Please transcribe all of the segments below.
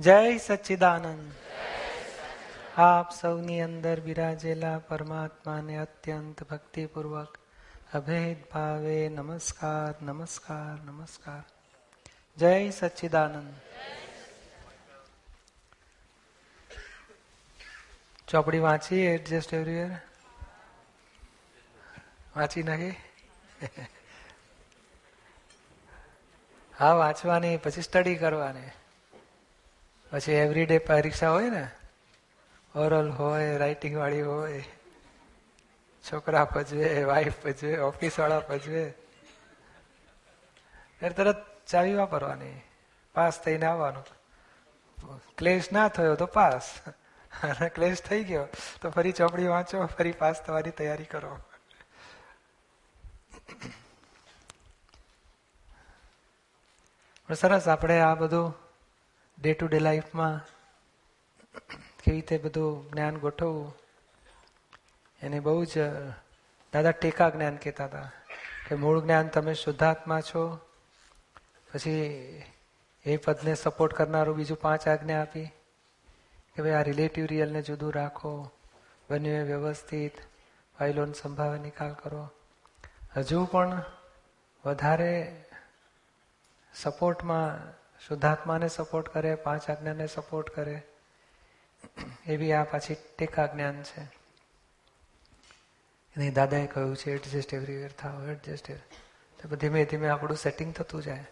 જય સચ્ચિદાનંદ. આપ સૌની અંદર બિરાજેલા પરમાત્માને અત્યંત ભક્તિપૂર્વક અભેદ ભાવે નમસ્કાર નમસ્કાર નમસ્કાર. જય સચ્ચિદાનંદ. ચોપડી વાંચી એડજસ્ટ એવરીવેર વાંચી નાખી? હા, વાંચવાની, પછી સ્ટડી કરવાની. પછી એવરીડે પરીક્ષા હોય ને ઓરલ હોય રાઇટિંગ વાળી હોય, છોકરા ભજવે વાઈફ પજવે ઓફિસ વાળા એટલે તરત ચાવી વાપરવાની પાસ થઈને આવવાનું. ક્લેશ ના થયો તો પાસ અને ક્લેશ થઈ ગયો તો ફરી ચોપડી વાંચો, ફરી પાસ થવાની તૈયારી કરો. સરસ આપણે આ બધું ડે ટુ ડે લાઈફમાં કેવી રીતે બધું જ્ઞાન ગોઠવવું, એને બહુ જ દાદા ટેકા જ્ઞાન કહેતા હતા કે મૂળ જ્ઞાન તમે શુદ્ધાત્મા છો, પછી એ પદને સપોર્ટ કરનારું બીજું પાંચ આજ્ઞા આપી કે ભાઈ આ રિલેટિવ રિયલને જુદું રાખો, બંને વ્યવસ્થિત ફાઇલોન સંભાવે નિકાલ કરો. હજુ પણ વધારે સપોર્ટમાં શુદ્ધાત્માને સપોર્ટ કરે, પાંચ આજ્ઞાને સપોર્ટ કરે, એવી આ પાછી ટેકા જ્ઞાન છે. એને દાદાએ કહ્યું છે એડજસ્ટ એવરીવેર થાવ એડજસ્ટ તો ધીમે ધીમે આપણું સેટિંગ થતું જાય.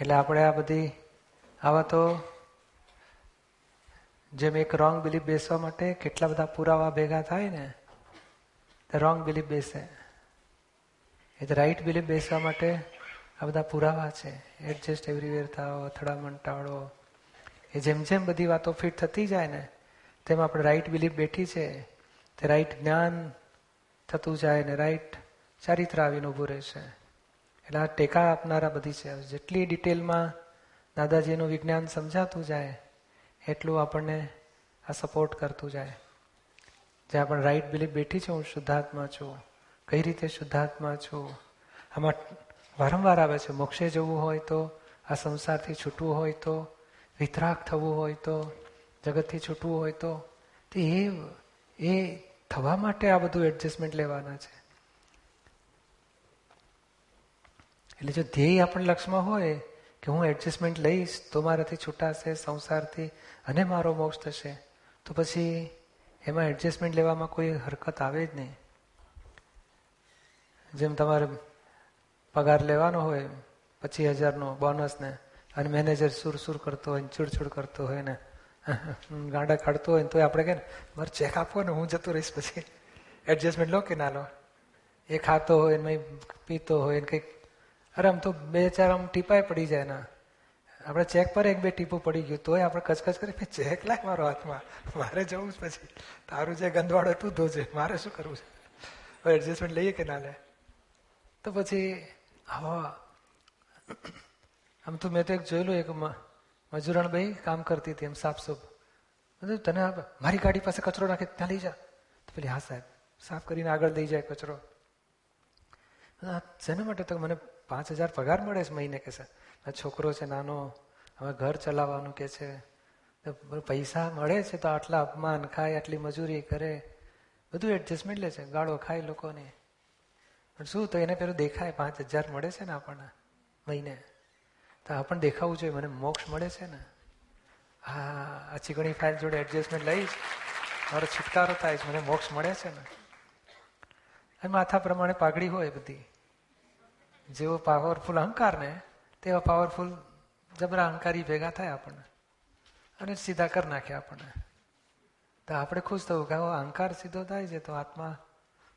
એટલે આપણે આ બધી, આવા તો જેમ એક રોંગ બિલીફ બેસવા માટે કેટલા બધા પુરાવા ભેગા થાય ને રોંગ બિલીફ બેસે. એ રાઈટ બિલીફ બેસવા માટે આ બધા પુરાવા છે. એડજસ્ટ એવરીવેર થાઓ, અથડામણ ટાળો. એ જેમ જેમ બધી વાતો ફિટ થતી જાય ને, તેમ આપણે રાઈટ બિલીફ બેઠી છે. તે રાઈટ જ્ઞાન થતું જાય ને રાઈટ ચારિત્ર આવીને ઊભું રહેશે. એટલે આ ટેકા આપનારા બધી છે. જેટલી ડિટેલમાં દાદાજીનું વિજ્ઞાન સમજાતું જાય, એટલું આપણને આ સપોર્ટ કરતું જાય. જે આપણે રાઈટ બિલીફ બેઠી છે, હું શુદ્ધાત્મા છું. કઈ રીતે શુદ્ધાત્મા છું? આમાં વારંવાર આવે છે. મોક્ષે જવું હોય તો, આ સંસારથી છૂટવું હોય તો, વિતરાગ થવું હોય તો, જગતથી છૂટવું હોય તો એ એ થવા માટે આ બધું એડજસ્ટમેન્ટ લેવાના છે. એટલે જો ધ્યેય આપણા લક્ષમાં હોય કે હું એડજસ્ટમેન્ટ લઈશ તો મારાથી છૂટાશે, સંસારથી અને મારો મોક્ષ થશે, તો પછી એમાં એડજસ્ટમેન્ટ લેવામાં કોઈ હરકત આવે જ નહીં. જેમ તમારે પગાર લેવાનો હોય પચીસ હજારનો બોનસ ને અને મેનેજર સુર સુર કરતો હોય ચૂડચૂડ કરતો હોય ને ગાંડા કાઢતો હોય તો આપણે કે મારે ચેક આપો ને, હું જતો રહીશ પછી. એડજસ્ટમેન્ટ લો કે ના લો? એ ખાતો હોય ને પીતો હોય ને કંઈક. અરે, આમ તો બે ચાર આમ ટીપાય પડી જાય ને. આપણે ચેક પર એક બે ટીપું પડી ગયું, તોય આપણે કચકચ કરી ચેક લાય મારો હાથમાં. મારે જવું જ પછી. તારું જે ગંદવાડો તું ધોજે. મારે શું કરવું છે? એડજસ્ટમેન્ટ લઈએ કે ના લે તો પછી આવા. આમ તો મેં તો એક જોયેલું, એક મજૂરણ ભાઈ કામ કરતી હતી એમ સાફસૂફ તને મારી ગાડી પાસે કચરો નાખે, ત્યાં લઈ જા. તો પેલી, હા સાહેબ. સાફ કરીને આગળ લઈ જાય કચરો. શેના માટે તો મને પાંચ હજાર પગાર મળે છે મહિને? કે છે છોકરો છે નાનો, હવે ઘર ચલાવવાનું કે છે. પૈસા મળે છે તો આટલા અપમાન, ખાય આટલી મજૂરી કરે. બધું એડજસ્ટમેન્ટ લે છે, ગાળો ખાય લોકોને. પણ શું, તો એને પેલું દેખાય, પાંચ હજાર મળે છે ને આપણને, મહિને. તો આપણને દેખાવું જોઈએ, મને મોક્ષ મળે છે ને. હા, આછી ઘણી ફાઇલ જોડે એડજસ્ટમેન્ટ લઈશ. મારો છુટકારો થાય છે, મને મોક્ષ મળે છે ને. એ માથા પ્રમાણે પાઘડી હોય બધી. જેવો પાવરફુલ અહંકાર ને, તેવા પાવરફુલ જબરા અહંકારી ભેગા થાય આપણને. અને સીધા કરી નાખે આપણને. તો આપણે ખુશ થવું કે અહંકાર સીધો થાય છે, તો આત્મા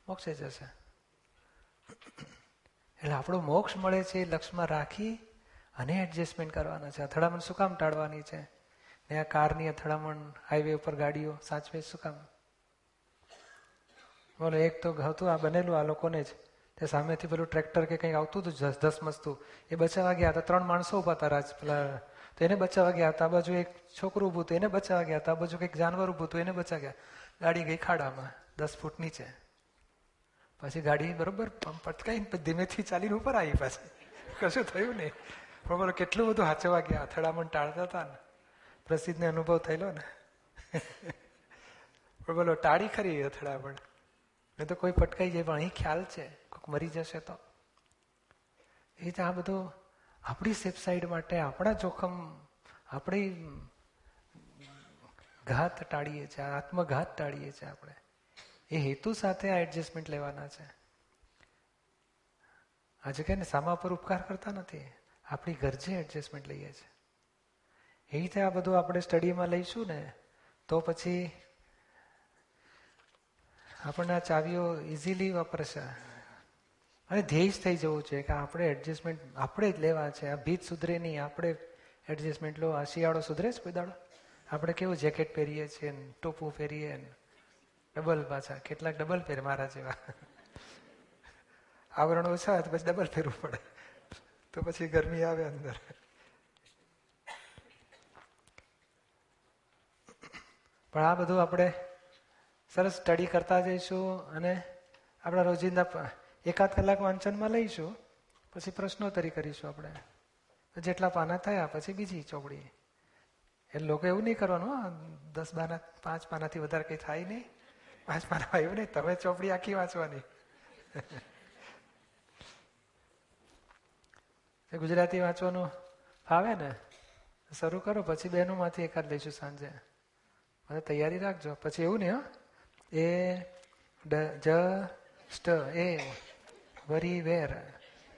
મોક્ષે જશે. એટલે આપણો મોક્ષ મળે છે એ લક્ષમાં રાખી અને એડજસ્ટમેન્ટ કરવાના છે. અથડામણ શું કામ ટાળવાની છે? ને આ કારની અથડામણ હાઈવે ઉપર ગાડીઓ સાચવે શું કામ? બોલો, એક તો હતું આ બનેલું, આ લોકોને જ. તે સામેથી પેલું ટ્રેક્ટર કે કંઈક આવતું હતું ધસ ધસ મસ્તું એ બચાવવા ગયા હતા. ત્રણ માણસો ઊભા હતા રાજ, પેલા, તો એને બચાવવા ગયા હતા. બાજુ એક છોકરું ઊભું હતું, એને બચાવવા ગયા હતા. બાજુ કંઈક જાનવર ઊભું હતું, એને બચાવ ગયા ગાડી ગઈ ખાડામાં, દસ ફૂટ નીચે. પછી ગાડી બરોબર પટકાઈને ધીમેથી ચાલીને ઉપર આવી પાછી. કશું થયું નહીં. પણ બોલો, કેટલું બધું હાચવા ગયા. અથડામણ ટાળતા હતા ને. પ્રસિદ્ધને અનુભવ થયેલો ને. પણ બોલો, ટાળી ખરી અથડામણ. નહીં તો કોઈ પટકાઈ જાય, પણ અહીં ખ્યાલ છે. કોઈક મરી જશે તો. એ રીતે આ બધું આપણી સેફ સાઈડ માટે આપણા જોખમ, આપણી ઘાત ટાળીએ છીએ, આત્મઘાત ટાળીએ છીએ આપણે. એ હેતુ સાથે આ એડજસ્ટમેન્ટ લેવાના છે. આજે કહે ને, સામા પર ઉપકાર કરતા નથી. આપણી ગરજે એડજસ્ટમેન્ટ લઈએ છીએ એ રીતે આ બધું આપણે સ્ટડીમાં લઈશું ને, તો પછી આપણને આ ચાવીઓ ઇઝીલી વાપરશે. અને ધ્યેય થઈ જવું છે કે આપણે એડજસ્ટમેન્ટ આપણે જ લેવા છે. આ ભીત સુધરે નહીં, આપણે એડજસ્ટમેન્ટ લો. આ શિયાળો સુધરે છે કોઈ દાડો આપણે કેવું જેકેટ પહેરીએ છીએ, ટોપું પહેરીએ ડબલ પાછા, કેટલાક ડબલ ફેર મારા જેવા. આવરણ ઓછા તો પછી ડબલ ફેરવું પડે. તો પછી ગરમી આવે અંદર. પણ આ બધું આપણે સરસ સ્ટડી કરતા જઈશું અને આપણા રોજિંદા એકાદ કલાક વાંચનમાં લઈશું, પછી પ્રશ્નોત્તરી કરીશું આપણે. જેટલા પાના થયા, પછી બીજી ચોપડી. એટલે લોકો એવું નહીં કરવાનું દસ પાના પાંચ પાનાથી વધારે કંઈ થાય નહીં. પાંચ પાના આવ્યું નહીં તમે ચોપડી આખી વાંચવાની ગુજરાતી વાંચવાનું ફાવે ને શરૂ કરો પછી બહેનોમાંથી એકાદ લઈશું સાંજે મને તૈયારી રાખજો પછી એવું હા એ જ સ્ટ એ વરી વેર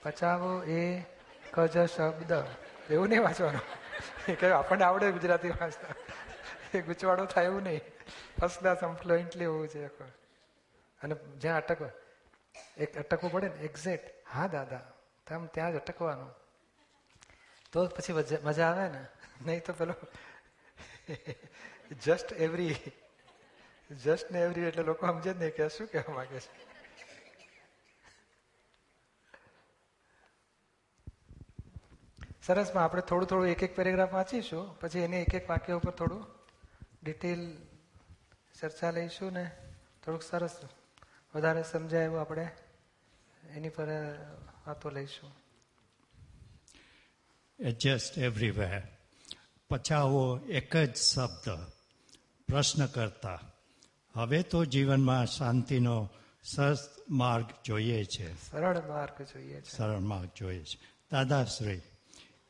પચાવો એ કજ શબ્દ એવું નહીં વાંચવાનું કે આપણને આવડે ગુજરાતી વાંચતા એ ગુચવાડો થાય એવું નહીં ફર્સ્ટ ક્લાસ આમ ફ્લુએન્ટલી હોવું છે અને જ્યાં અટકવા, એક અટકવું પડે ને એક્ઝેક્ટ હા દાદા તમ ત્યાં જ અટકવાનું. તો પછી મજા આવે ને? નહીં તો પેલો જસ્ટ એવરી જસ્ટ ને એવરી એટલે લોકો સમજે જ નહીં કે શું કહેવા માંગે છે. સરસમાં આપણે થોડું થોડું એક એક પેરેગ્રાફ વાંચીશું, પછી એની એક એક વાક્ય ઉપર થોડું ડિટેલ ચર્ચા લઈશું ને થોડુંક સરસ વધારે સમજાય એવું આપણે. એની પર વાતો લઈશું. એડજસ્ટ એવરીવેર પછાવો એક જ શબ્દ પ્રશ્ન કરતા. હવે તો જીવનમાં શાંતિનો સરસ માર્ગ જોઈએ છે. સરળ માર્ગ જોઈએ છે. સરળ માર્ગ જોઈએ છે. દાદાશ્રી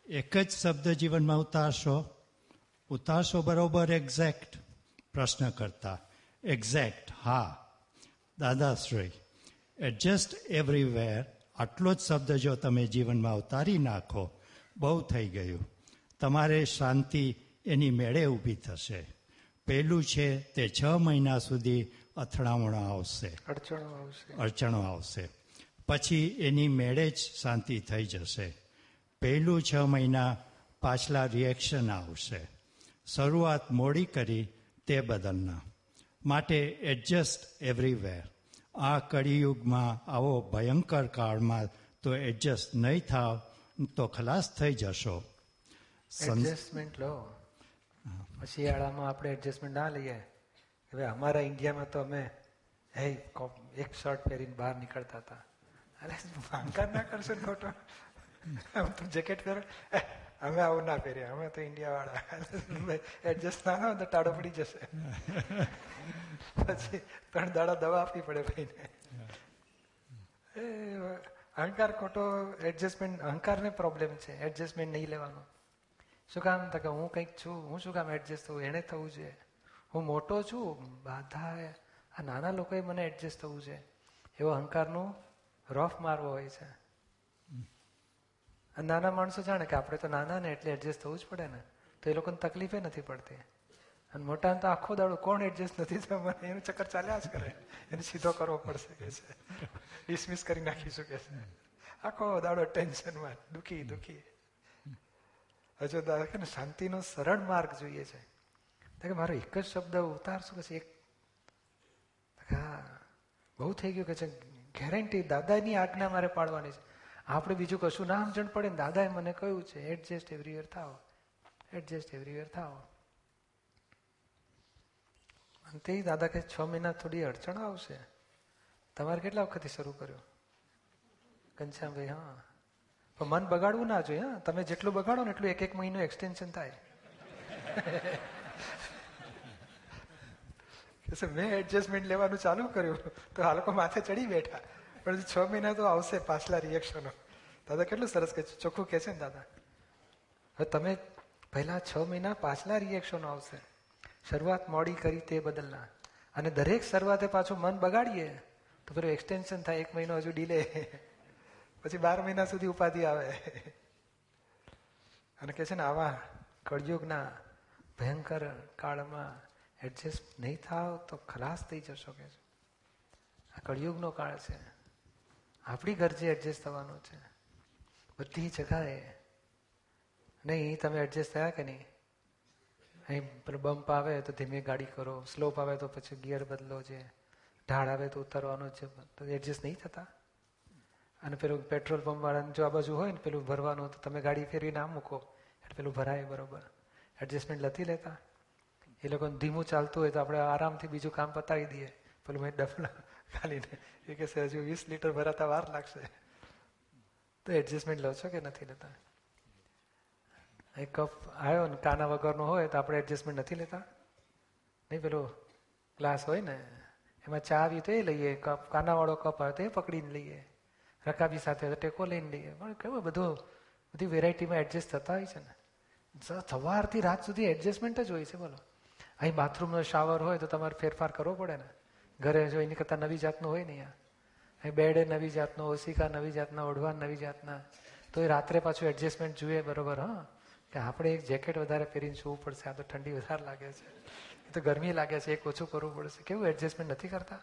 એક જ શબ્દ જીવનમાં ઉતારશો? ઉતારશો બરોબર એક્ઝેક્ટ પ્રશ્ન કરતા. એક્ઝેક્ટ હા. દાદાશ્રી એડજસ્ટ એવરીવેર આટલો જ શબ્દ જો તમે જીવનમાં ઉતારી નાખો બહુ થઈ ગયું. તમારે શાંતિ એની મેળે ઊભી થશે. પહેલું છે તે છ મહિના સુધી અથડામણો આવશે. અડચણો આવશે. અડચણો આવશે. પછી એની મેળે જ શાંતિ થઈ જશે. પહેલું છ મહિના પાછલા રિએક્શન આવશે. શરૂઆત મોડી કરી તે બદલના. માટે એડજસ્ટ એવરીવેર આ કળિયુગમાં આવો ભયંકર કાળમાં તો એડજસ્ટ નહીં થાવ, તો ખલાસ થઈ જશો. એડજસ્ટમેન્ટ લો. શિયાળામાં આપણે એડજસ્ટમેન્ટ ના લઈએ. હવે અમારા ઇન્ડિયામાં તો અમે, હે એક શર્ટ પહેરીને બહાર નીકળતા હતા. અરે અહંકાર ના કરશો ખોટો? જેકેટ પહેરો. અમે આવું ના પહેરીએ અમે તો ઇન્ડિયા વાળા એડજસ્ટ ના હોય તો ટાળો પડી જશે. પછી ત્રણ દાડા દવા આપવી પડે ભાઈને. અહંકાર ખોટો એડજસ્ટમેન્ટ અહંકારને પ્રોબ્લેમ છે. એડજસ્ટમેન્ટ નહીં લેવાનો. શું કામ? તો કે હું કંઈક છું. હું શું કામ એડજસ્ટ થવું? એને થવું છે. હું મોટો છું. બાધા આ નાના લોકોએ મને એડજસ્ટ થવું છે. એવો અહંકારનું રફ મારવો હોય છે. નાના માણસો જાણે કે આપણે તો નાના ને એટલે એડજસ્ટ થવું જ પડે ને? તો એ લોકોને તકલીફે નથી પડતી. અને મોટા તો આખો દાડો કોણ એડજસ્ટ નથી થયો? મને એનું ચક્કર ચાલ્યા જ કરે. એને સીધો કરવો પડશે કે છે. ડિસમિસ કરી નાખીશું કે છે. આખો દાડો ટેન્શનમાં, દુખી દુખી. હજુ દાદા કે શાંતિનો સરળ માર્ગ જોઈએ છે. કે મારો એક જ શબ્દ ઉતારશું પછી એક. હા, બહુ થઈ ગયું કે છે. ગેરંટી દાદાની આજ્ઞા મારે પાડવાની છે. આપણે બીજું કશું ના સમજણ પડે ને દાદાએ મને કહ્યું છે એડજસ્ટ એવરીવેર થાવ એડજસ્ટ એવરીવેર થાવ અને તે દાદા કે છ મહિના થોડી અડચણ આવશે. તમારે કેટલા વખતથી શરૂ કર્યું? ઘનશ્યામભાઈ, હા. પણ મન બગાડવું ના જોઈએ, હા. તમે જેટલું બગાડો ને એટલું એક એક મહિનો એક્સટેન્શન થાય. મેં એડજસ્ટમેન્ટ લેવાનું ચાલુ કર્યું, તો આ લોકો માથે ચડી બેઠા. પણ છ મહિના તો આવશે પાછલા રિએક્શનો દાદા, કેટલું સરસ કે ચોખ્ખું કે છે ને દાદા? હવે તમે પહેલા છ મહિના પાછલા રિએક્શનો આવશે. શરૂઆત મોડી કરી તે બદલના. અને દરેક શરૂઆતે પાછું મન બગાડીએ, તો પેલું એક્સટેન્શન થાય. એક મહિનો હજુ ડીલે પછી બાર મહિના સુધી ઉપાધિ આવે. અને કહે છે ને, આવા કળયુગના ભયંકર કાળમાં એડજસ્ટ નહીં થાવ તો ખલાસ થઈ જશો કે છે. આ કળયુગનો કાળ છે. આપણી ગરજે એડજસ્ટ થવાનું છે. બધી જગાએ નહીં, તમે એડજસ્ટ થયા કે નહીં? અહીં બમ્પ આવે તો ધીમે ગાડી કરો. સ્લોપ આવે તો પછી ગિયર બદલો છે ઢાળ આવે તો ઉતરવાનો છે. એડજસ્ટ નહીં થતા. અને પેલું પેટ્રોલ પંપ વાળાને જો આ બાજુ હોય ને પેલું ભરવાનું તો તમે ગાડી ફેરવીને આમ મૂકો. એટલે પેલું ભરાય બરોબર. એડજસ્ટમેન્ટ નથી લેતા. એ લોકોને ધીમું ચાલતું હોય તો આપણે આરામથી બીજું કામ પતાવી દઈએ. પેલું મેં ડફલા ખાલીને. એ કે હજુ વીસ લીટર ભરાતા વાર લાગશે. તો એડજસ્ટમેન્ટ લો છો કે નથી લેતા? એ કપ આવ્યો ને કાના વગરનો હોય તો આપણે એડજસ્ટમેન્ટ નથી લેતા? નહીં પેલો ગ્લાસ હોય ને, એમાં ચા આવી તો એ લઈએ કપ, કાનાવાળો કપ આવે તો એ પકડીને લઈએ. રકાબી સાથે ટેકો લઈને લઈએ. પણ કેવું બધું, બધી વેરાયટીમાં એડજસ્ટ થતા હોય છે ને. સવારથી રાત સુધી એડજસ્ટમેન્ટ જ હોય છે, બોલો. અહીં બાથરૂમનો શાવર હોય તો તમારે ફેરફાર કરવો પડે ને. ઘરે જો એની કરતાં નવી જાતનું હોય ને અહીંયા બેડ નવી જાતનો ઓશિકા નવી જાતના ઓઢવા નવી જાતના. તો એ રાત્રે પાછું એડજસ્ટમેન્ટ જોઈએ બરોબર હા. કે આપણે એક જેકેટ વધારે પહેરીને સૂવું પડશે આ તો ઠંડી વધારે લાગે છે. એ તો ગરમી લાગે છે એક ઓછું કરવું પડશે. કેવું એડજસ્ટમેન્ટ નથી કરતા?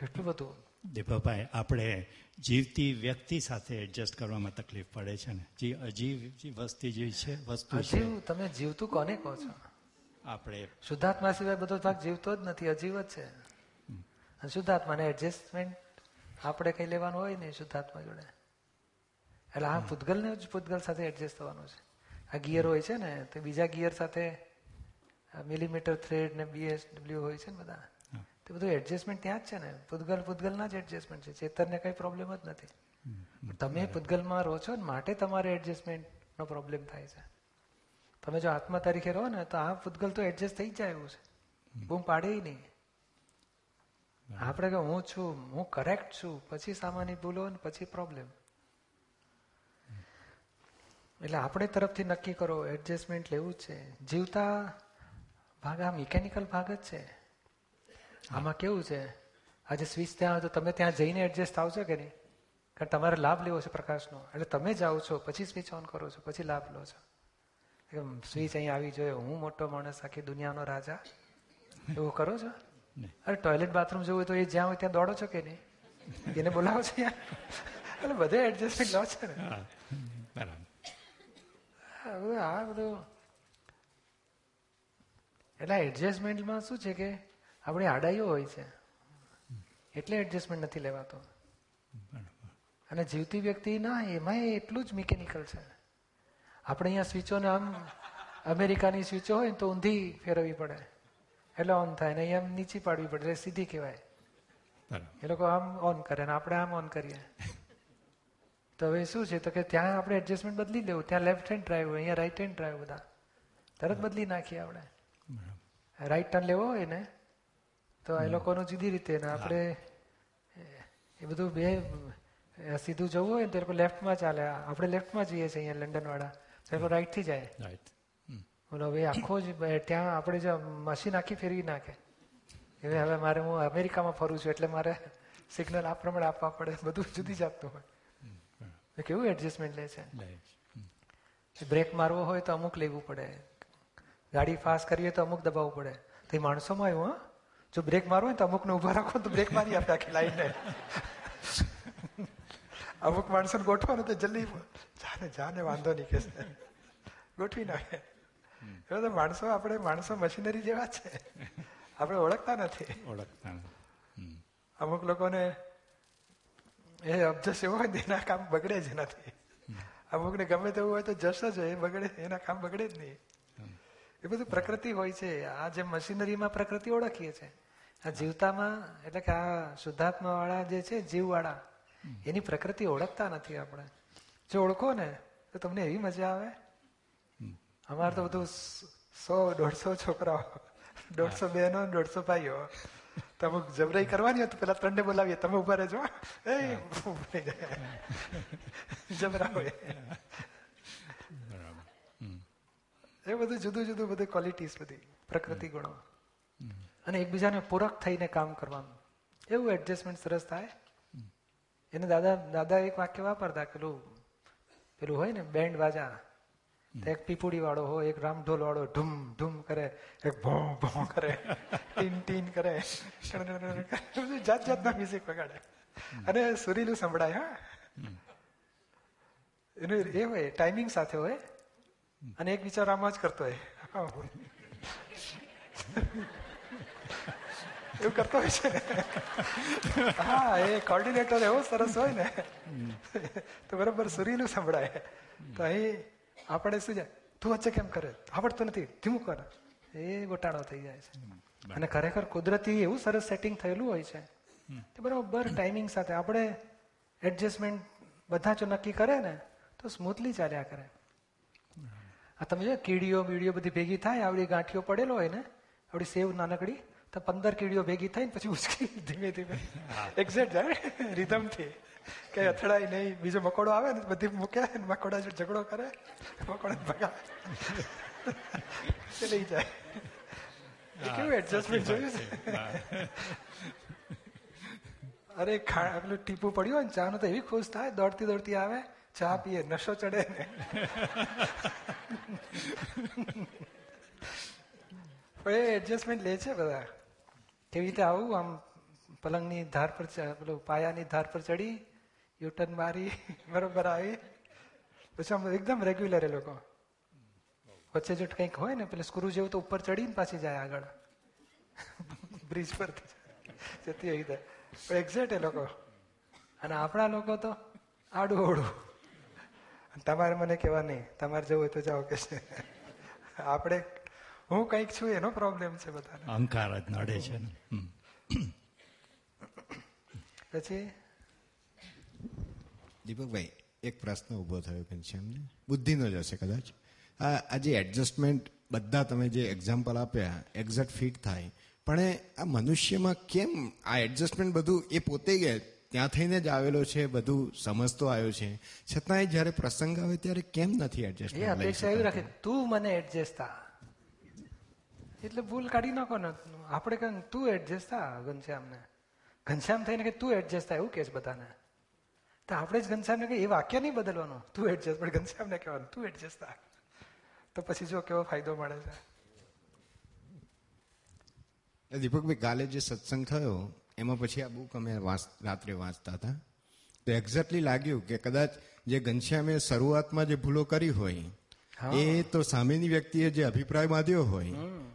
કેટલું બધું? દીપકભાઈ આપણે જીવતી વ્યક્તિ સાથે એડજસ્ટ કરવામાં તકલીફ પડે છે ને. જે અજીવ વસ્તી જે છે વસ્તુ છે. તમે જીવતું કોને કહો છો? આપણે શુદ્ધાત્મા સિવાય બધો ભાગ જીવતો જ નથી અજીવ જ છે. અને શુદ્ધાત્માને એડજસ્ટમેન્ટ આપણે કઈ લેવાનું હોય નહીં શુદ્ધાત્મા જોડે. એટલે આ પૂતગલને જ પૂતગલ સાથે એડજસ્ટ થવાનું છે. આ ગિયર હોય છે ને તો બીજા ગિયર સાથે મિલીમીટર થ્રેડ ને બીએસડબલ્યુ હોય છે ને બધા. તે બધું એડજસ્ટમેન્ટ ત્યાં જ છે ને. પૂતગલ પૂતગલના જ એડજસ્ટમેન્ટ છે. ચેતનને કઈ પ્રોબ્લેમ જ નથી. તમે પૂતગલમાં રહો છો ને માટે તમારે એડજસ્ટમેન્ટનો પ્રોબ્લેમ થાય છે. તમે જો આત્મા તરીકે રહો ને તો આ પૂતગલ તો એડજસ્ટ થઈ જાય એવું છે. બૂમ પાડે નહીં. આપણે કે હું છું હું કરેક્ટ છું પછી સામાન્ય ભૂલો ને પછી પ્રોબ્લેમ એટલે આપણે તરફથી નક્કી કરો એડજસ્ટમેન્ટ લેવું જ છે. જીવતા ભાગ આ મિકેનિકલ ભાગ જ છે. આમાં કેવું છે? આજે સ્વિચ ત્યાં તો તમે ત્યાં જઈને એડજસ્ટ આવશો કે નહીં? કારણ તમારે લાભ લેવો છે પ્રકાશનો. એટલે તમે જાઓ છો પછી સ્વિચ ઓન કરો છો પછી લાભ લો છો. સ્વિચ અહીં આવી જોઈએ. હું મોટો માણસ આખી દુનિયાનો રાજા. એવું કરો છો? અરે ટોયલેટ બાથરૂમ જવું હોય તો એ જ્યાં હોય ત્યાં દોડો છો કે નહીં? એને બોલાવો છો એટલે બધે એડજસ્ટમેન્ટ લો છો ને. બરાબર. આ બધું એટલે એડજસ્ટમેન્ટમાં શું છે કે આપણી આડાઈઓ હોય છે. એટલે એડજસ્ટમેન્ટ નથી લેવાતો. અને જીવતી વ્યક્તિ ના એમાં એટલું જ મિકેનિકલ છે. આપણે અહીંયા સ્વીચોને આમ અમેરિકાની સ્વીચો હોય ને તો ઊંધી ફેરવવી પડે. એટલે ઓન થાય ને અહીંયા નીચી પાડવી પડે એટલે સીધી કહેવાય. એ લોકો આમ ઓન કરે ને આપણે આમ ઓન કરીએ. તો હવે શું છે? તો કે ત્યાં આપણે એડજસ્ટમેન્ટ બદલી લેવું. ત્યાં લેફ્ટ હેન્ડ ડ્રાઈવ હોય અહીંયા રાઈટ હેન્ડ ડ્રાઈવ બધા. તરત બદલી નાખીએ આપણે. રાઈટ ટર્ન લેવો હોય ને તો એ લોકોનું જુદી રીતે ને આપણે એ બધું બે સીધું જવું હોય ને તો એ લોકો લેફ્ટમાં ચાલે. આપણે લેફ્ટમાં જઈએ છીએ અહીંયા લંડન વાળા. તો એ લોકો રાઈટથી જાય રાઈટ બોલો હવે આખો જ ત્યાં આપણે જે મશીન આખી ફેરવી નાખે. હવે હવે મારે હું અમેરિકામાં ફરું છું એટલે મારે સિગ્નલ આ પ્રમાણે આપવા પડે. બધું જુદી જાતનું હોય. કેવું એડજસ્ટમેન્ટ લે છે? બ્રેક મારવો હોય તો અમુક લેવું પડે. ગાડી ફાસ્ટ કરીએ તો અમુક દબાવવું પડે. તો એ માણસોમાં આવ્યું હા? જો બ્રેક મારવો હોય તો અમુકને ઊભા રાખો તો બ્રેક મારી આપે આખી લાઈનને અમુક માણસોને ગોઠવાનું તો જલ્દી જાને વાંધો નહીં કે ગોઠવી નાખે. એવા તો માણસો આપણે માણસો મશીનરી જેવા છે. આપણે ઓળખતા નથી. ઓળખતા અમુક લોકોને એ અબજસ એવો હોય એના કામ બગડે જ નથી. અમુકને ગમે તેવું હોય તો જશ જ હોય એ બગડે એના કામ બગડે જ નહીં. એ બધું પ્રકૃતિ હોય છે. આ જે મશીનરીમાં પ્રકૃતિ ઓળખીએ છે. આ જીવતામાં એટલે કે આ શુદ્ધાત્મા વાળા જે છે જીવવાળા એની પ્રકૃતિ ઓળખતા નથી આપણે. જો ઓળખો ને તો તમને એવી મજા આવે? અમારે તો બધું સો દોઢસો છોકરાઓ દોઢસો બહેનો દોઢસો ભાઈઓ. તમે જબરાઈ કરવાની હોય તો પેલા ત્રણને બોલાવીએ તમે ઊભા રહેજો. એ ઊભું થઈ જબરા હોય. એ બધું જુદું જુદું બધી ક્વોલિટીઝ બધી પ્રકૃતિ ગુણો. અને એકબીજાને પૂરક થઈને કામ કરવાનું. એવું એડજસ્ટમેન્ટ સરસ થાય. એને દાદા દાદા એક વાક્ય વાપરતા પેલું પેલું હોય ને, બેન્ડ બાજા એક પીપુડી વાળો હોય, એક રામઢોલ વાળો ઢૂમ ઢૂમ કરે, એક ભો ભો કરે, ટીન ટીન કરે. જાત જાતના મ્યુઝિક વગાડે. અને સુરીલું સંભળાય, હા. એનું એ હોય ટાઈમિંગ સાથે હોય, અને એક વિચાર આમાં જ કરતો હોય. એવું કરતો હોય છે. હા એ કોર્ડિનેટર એવો સરસ હોય ને. તો બરોબર સુરીલું સંભળાય. તો અહીં આપણે શું છે? તું વચ્ચે કેમ કરે? આવડતું નથી. ધીમું કર. એ ગોટાળો થઈ જાય છે. અને ખરેખર કુદરતી એવું સરસ સેટિંગ થયેલું હોય છે. તો બરોબર ટાઈમિંગ સાથે આપણે એડજસ્ટમેન્ટ બધા જો નક્કી કરે ને તો સ્મૂથલી ચાલ્યા કરે. આ તમે જો કીડીઓ બીડીઓ બધી ભેગી થાય આવડી ગાંઠીઓ પડેલો હોય ને આવડી સેવ નાનકડી તો પંદર કીડીઓ ભેગી થાય ને પછી ઉચકી ધીમે ધીમે. એક્ઝેક્ટ જાય રિધમથી કે અથડાય નહીં બીજો મકોડો આવે ને બધી મૂકે ને મકોડા જો ઝઘડો કરે મકોડા ભગાવે. લઈ જાય. કેવું એડજસ્ટમેન્ટ જોયું? છે. અરે ખા પેલું ટીપું પડ્યું હોય ને ચા નું તો એવી ખુશ થાય દોડતી દોડતી આવે ચા પીએ નશો ચડે ને. પણ એ એડજસ્ટમેન્ટ લે છે બધા. કેવી રીતે આવું, આમ પલંગની ધાર પર પેલું પાયાની ધાર પર ચડી, યુટર્ન મારી, બરોબર આવી. પછી આમ એકદમ રેગ્યુલર એ લોકો. વચ્ચે જો કંઈક હોય ને, પેલું સ્ક્રૂ જેવું તો ઉપર ચડીને પાછી જાય આગળ. બ્રિજ પરથી જતી રીતે પણ એક્ઝેક્ટ એ લોકો. અને આપણા લોકો તો આડું ઓડું. તમારે મને કહેવા નહીં. તમારે જવું હોય તો જાઓ કે છે. આપણે હું કંઈક છું એનો પ્રોબ્લેમ છે બધાને. અહંકાર જ નડે છે ને. પછી? દીપકભાઈ એક પ્રશ્ન ઊભો થયો ઘનશ્યામને બુદ્ધિનો જ હશે કદાચ. આ આ જે એડજસ્ટમેન્ટ બધા તમે જે એક્ઝામ્પલ આપ્યા એક્ઝેક્ટ ફિટ થાય. પણ એ આ મનુષ્યમાં કેમ આ એડજસ્ટમેન્ટ બધું એ પોતે ગયા ત્યાં થઈને જ આવેલો છે બધું સમજતો આવ્યો છે. છતાંય જ્યારે પ્રસંગ આવે ત્યારે કેમ નથી એ અપેક્ષા એવી રાખે તું મને એડજસ્ટ થા. એટલે ભૂલ કાઢી નાખો ને. આપણે કહે તું એડજસ્ટ થા, ઘનશ્યામને. ઘનશ્યામ થઈને કે તું એડજસ્ટ થાય એવું કે છે બધાને. તો આપણે જ ઘનશ્યામને કે એ વાક્ય નહીં બદલવાનું. તું એડજસ્ટ પણ ઘનશ્યામને કહેવાનું, તું એડજસ્ટ થા. તો પછી જો કેવો ફાયદો મળે છે. દીપકભાઈ, કાલે જે સત્સંગ થયો, એમાં પછી આ બુક અમે રાત્રે વાંચતા હતા. તો એક્ઝેક્ટલી લાગ્યું કે કદાચ જે ઘનશ્યામે શરૂઆતમાં જે ભૂલો કરી હોય. એ તો સામેની વ્યક્તિએ જે અભિપ્રાય બાંધ્યો હોય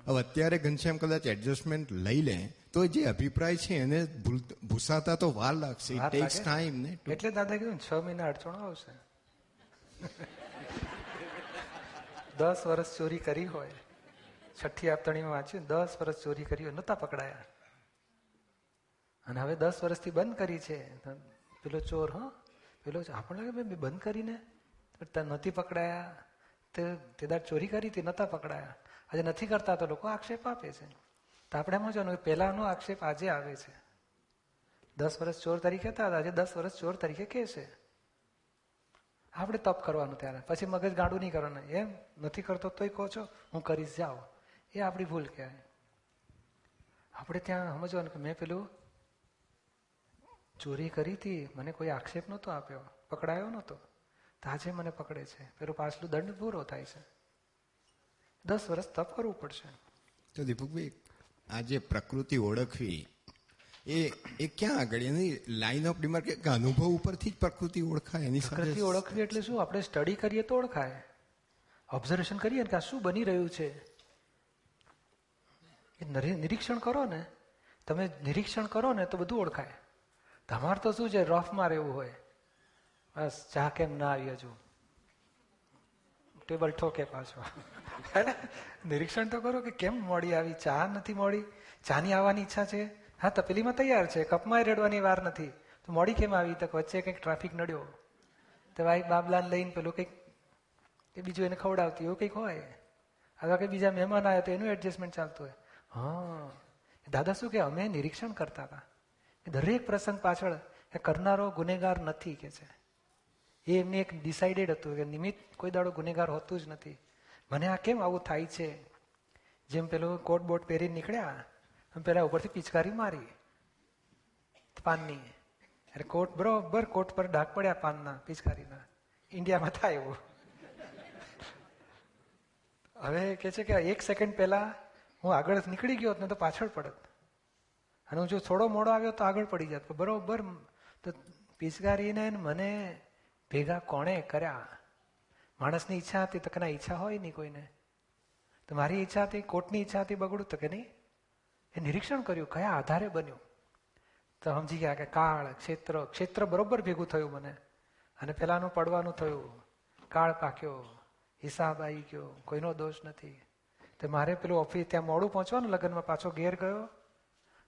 હવે અત્યારે ઘનશ્યામ કદાચ એડજસ્ટમેન્ટ લઈ લે તો જે અભિપ્રાય છે એને ભૂસાતા તો વાર લાગશે. વાર ટેક્સ ટાઈમ ને એટલે દાદા કીધું છ મહિના અડચણો આવશે. દસ વર્ષ ચોરી કરી હોય છઠ્ઠી આપતણીમાં વાંચ્યું દસ વર્ષ ચોરી કરી હોય નતા પકડાયા. અને હવે દસ વર્ષથી બંધ કરી છે. પેલો ચોર હા પેલો. આપણને લાગે બંધ કરીને? નથી પકડાયા. તે તે ચોરી કરી હતી, નતા પકડાયા. આજે નથી કરતા તો લોકો આક્ષેપ આપે છે. તો આપણે એમ જોવાનું કે પહેલાનો આક્ષેપ આજે આવે છે. દસ વર્ષ ચોર તરીકે હતા આજે દસ વર્ષ ચોર તરીકે કે છે? આપણે તપ કરવાનું ત્યારે. પછી મગજ ગાંડું નહીં કરવાનું. એમ નથી કરતો તોય કહો છો, હું કરીશ, જાઓ. એ આપણી ભૂલ કહેવાય. આપણે ત્યાં સમજવાનું કે મેં પેલું ચોરી કરી હતી, મને કોઈ આક્ષેપ નહોતો આપ્યો, પકડાયો નહોતો. તો આજે મને પકડે છે. પેલું પાછલું દંડ પૂરો થાય છે. દસ વર્ષ તપ કરવું પડશે. તો દીપકભાઈ આ જે પ્રકૃતિ ઓળખવી એ એ ક્યાં આગળ? એની લાઈન ઓફ ડિમાર્ક કે અનુભવ ઉપરથી જ પ્રકૃતિ ઓળખાય એની પ્રકૃતિ ઓળખવી એટલે શું? આપણે સ્ટડી કરીએ તો ઓળખાય. ઓબ્ઝર્વેશન કરીએ ને કે આ શું બની રહ્યું છે? એ નરી- નિરીક્ષણ કરો ને. તમે નિરીક્ષણ કરો ને તો બધું ઓળખાય. તમારે તો શું છે? રફમાં રહેવું હોય. બસ ચા કેમ ના આવી હજુ. ટેબલ ઠોકે પાછો? નિરીક્ષણ તો કરો કે કેમ મોડી આવી? ચા નથી મોડી? ચાની આવવાની ઈચ્છા છે? હા, તપેલીમાં તૈયાર છે. કપમાં રેડવાની વાર નથી. તો મોડી કેમ આવી? તો વચ્ચે કંઈક ટ્રાફિક નડ્યો. તો ભાઈ, બાબલાને લઈને પેલું કંઈક, કે બીજું એને ખવડાવતી, એવું કંઈક હોય. અથવા કંઈ બીજા મહેમાન આવ્યા તો એનું એડજસ્ટમેન્ટ ચાલતું હોય. હા. દાદા શું કે અમે નિરીક્ષણ કરતા હતા. દરેક પ્રસંગ પાછળ એ કરનારો ગુનેગાર નથી કે છે. એ એમને એક ડિસાઇડેડ હતું કે નિમિત્ત કોઈ દાડો ગુનેગાર હોતું જ નથી. મને આ કેમ આવું થાય છે? જેમ પેલું કોટ બોટ પહેરી નીકળ્યા પેલા ઉપરથી પિચકારી મારી પાનની. અરે કોટ, બરોબર કોટ પર ડાક પડ્યા પાનના પિચકારીના. ઇન્ડિયામાં થાય એવું. હવે કે છે કે એક સેકન્ડ પહેલા હું આગળ નીકળી ગયો ને તો પાછળ પડત. અને હું જો થોડો મોડો આવ્યો તો આગળ પડી જાત. બરોબર, તો પિચકારીને મને ભેગા કોણે કર્યા? માણસની ઈચ્છા હતી તો કે ઈચ્છા હોય નહીં કોઈને? તો મારી ઈચ્છા હતી કોર્ટની ઈચ્છા હતી બગડું તો કે નહીં? એ નિરીક્ષણ કર્યું, કયા આધારે બન્યું? તો સમજી ગયા કે કાળ, ક્ષેત્ર ક્ષેત્ર બરોબર ભેગું થયું મને. અને પેલાનું પડવાનું થયું. કાળ પાક્યો, હિસાબ આવી ગયો, કોઈનો દોષ નથી. તો મારે પેલું ઓફિસ ત્યાં મોડું પહોંચવાનું, લગ્નમાં પાછો ઘેર ગયો.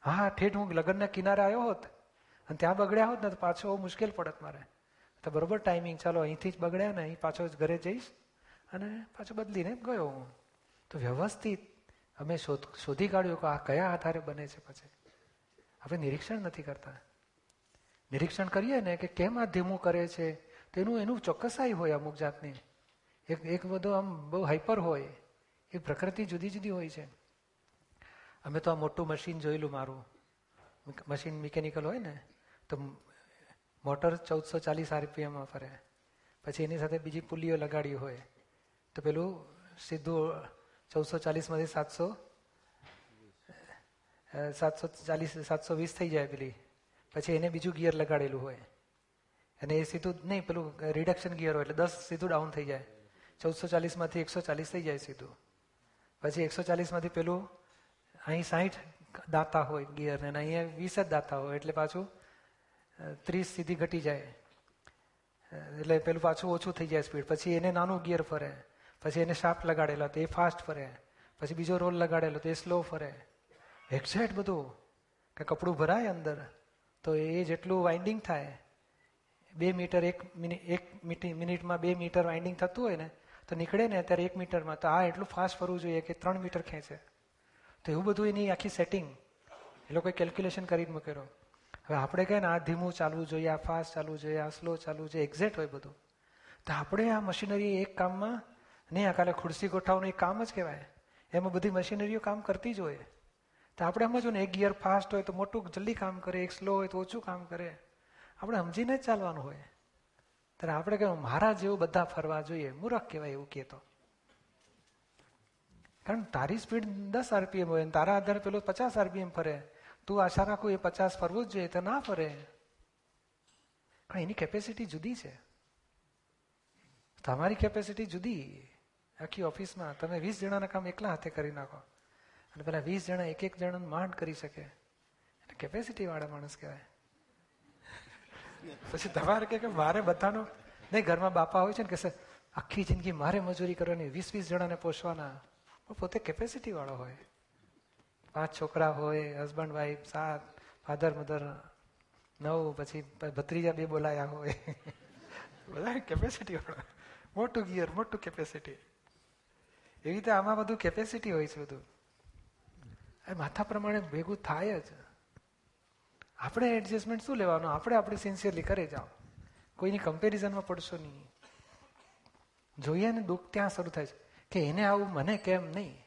હા, ઠેઠ હું લગ્નના કિનારે આવ્યો હોત. અને ત્યાં બગડ્યા હોત ને તો પાછો મુશ્કેલ પડત મારે. તો બરોબર ટાઈમિંગ ચાલો અહીંથી જ બગડ્યા ને અહીં પાછો જ ઘરે જઈશ અને પાછો બદલીને ગયો હું. તો વ્યવસ્થિત અમે શોધ, શોધી કાઢ્યું કે આ કયા આધારે બને છે પછી. આપણે નિરીક્ષણ નથી કરતા. નિરીક્ષણ કરીએ ને કે કેમ આ ધીમું કરે છે તેનું એનું ચોક્કસાઈ હોય અમુક જાતની. એક એક બધો આમ બહુ હાઈપર હોય, એ પ્રકૃતિ જુદી જુદી હોય છે. અમે તો આ મોટું મશીન જોયેલું મારું. મશીન મિકેનિકલ હોય ને, તો મોટર ચૌદસો ચાલીસ આરપીએમમાં ફરે પછી એની સાથે બીજી પુલીઓ લગાડી હોય, તો પેલું સીધું ચૌદસો ચાલીસમાંથી સાતસો સાતસો ચાલીસ, સાતસો વીસ થઈ જાય પેલી. પછી એને બીજું ગિયર લગાડેલું હોય. અને એ સીધું નહીં, પેલું રિડક્શન ગિયર હોય, એટલે દસ સીધું ડાઉન થઈ જાય. ચૌદસો ચાલીસમાંથી એકસો ચાલીસ થઈ જાય સીધું. પછી એકસો ચાલીસમાંથી પેલું અહીં સાહીઠ દાતા હોય ગિયર અને અહીંયા વીસ જ દાતા હોય, એટલે પાછું ત્રીસ સીધી ઘટી જાય. એટલે પેલું પાછું ઓછું થઈ જાય સ્પીડ. પછી એને નાનું ગિયર ફરે. પછી એને શાર્પ લગાડેલો તો એ ફાસ્ટ ફરે. પછી બીજો રોલ લગાડેલો તો એ સ્લો ફરે. એક્ઝેક્ટ બધું. કે કપડું ભરાય અંદર, તો એ જેટલું વાઇન્ડિંગ થાય, બે મીટર એક મિનિટ એક મિનિટમાં બે મીટર વાઇન્ડિંગ થતું હોય ને, તો નીકળે ને ત્યારે એક મીટરમાં, તો આ એટલું ફાસ્ટ ફરવું જોઈએ કે ત્રણ મીટર ખેંચે. તો એવું બધું એની આખી સેટિંગ એ લોકોએ કેલ્ક્યુલેશન કરીને મૂકેલો. હવે આપણે કહે ને આ ધીમું ચાલવું જોઈએ, આ ફાસ્ટ ચાલવું જોઈએ, આ સ્લો ચાલવું જોઈએ એક્ઝેક્ટ હોય બધું. તો આપણે આ મશીનરી એક કામમાં નહીં, આ કાલે ખુરશી ગોઠવવાનું એક કામ જ કહેવાય. એમાં બધી મશીનરીઓ કામ કરતી જ હોય. તો આપણે સમજો ને એક ગિયર ફાસ્ટ હોય તો મોટું જલ્દી કામ કરે, એક સ્લો હોય તો ઓછું કામ કરે. આપણે સમજીને જ ચાલવાનું હોય. ત્યારે આપણે કહ્યું, મારા જેવું બધા ફરવા જોઈએ. મૂરખ કહેવાય એવું કહેતો. કારણ તારી સ્પીડ દસ આરપીએમ હોય તારા આધારે પેલું પચાસ આરપીએમ ફરે. તું આશા રાખું એ પચાસ ફરવું જ જોઈએ તો ના ફરે. એની કેપેસિટી જુદી છે. તમારી કેપેસિટી જુદી. આખી ઓફિસમાં તમે વીસ જણાના કામ એકલા હાથે કરી નાખો. અને પેલા વીસ જણા એક એક જણા માંડ કરી શકે. કેપેસિટી વાળા માણસ કહેવાય. પછી તમારે કે મારે બધાનો નહીં, ઘરમાં બાપા હોય છે ને કે આખી જિંદગી મારે મજૂરી કરવાની વીસ વીસ જણાને પોષવાના. પોતે કેપેસિટી વાળો હોય. પાંચ છોકરા હોય હસબન્ડ વાઈફ સાત ફાધર મધર નવ, પછી ભત્રીજા બે બોલાયા હોય. બધા કેપેસિટી મોટું ગિયર મોટું કેપેસિટી એવી રીતે આમાં બધું કેપેસિટી હોય છે બધું. માથા પ્રમાણે ભેગું થાય જ. આપણે એડજસ્ટમેન્ટ શું લેવાનું? આપણે આપણે સિન્સિયરલી કરે જાઓ. કોઈની કમ્પેરિઝનમાં પડશો નહીં. જોઈએ ને દુઃખ ત્યાં શરૂ થાય છે. કે એને આવું મને કેમ નહીં?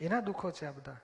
એના દુઃખો છે આ બધા.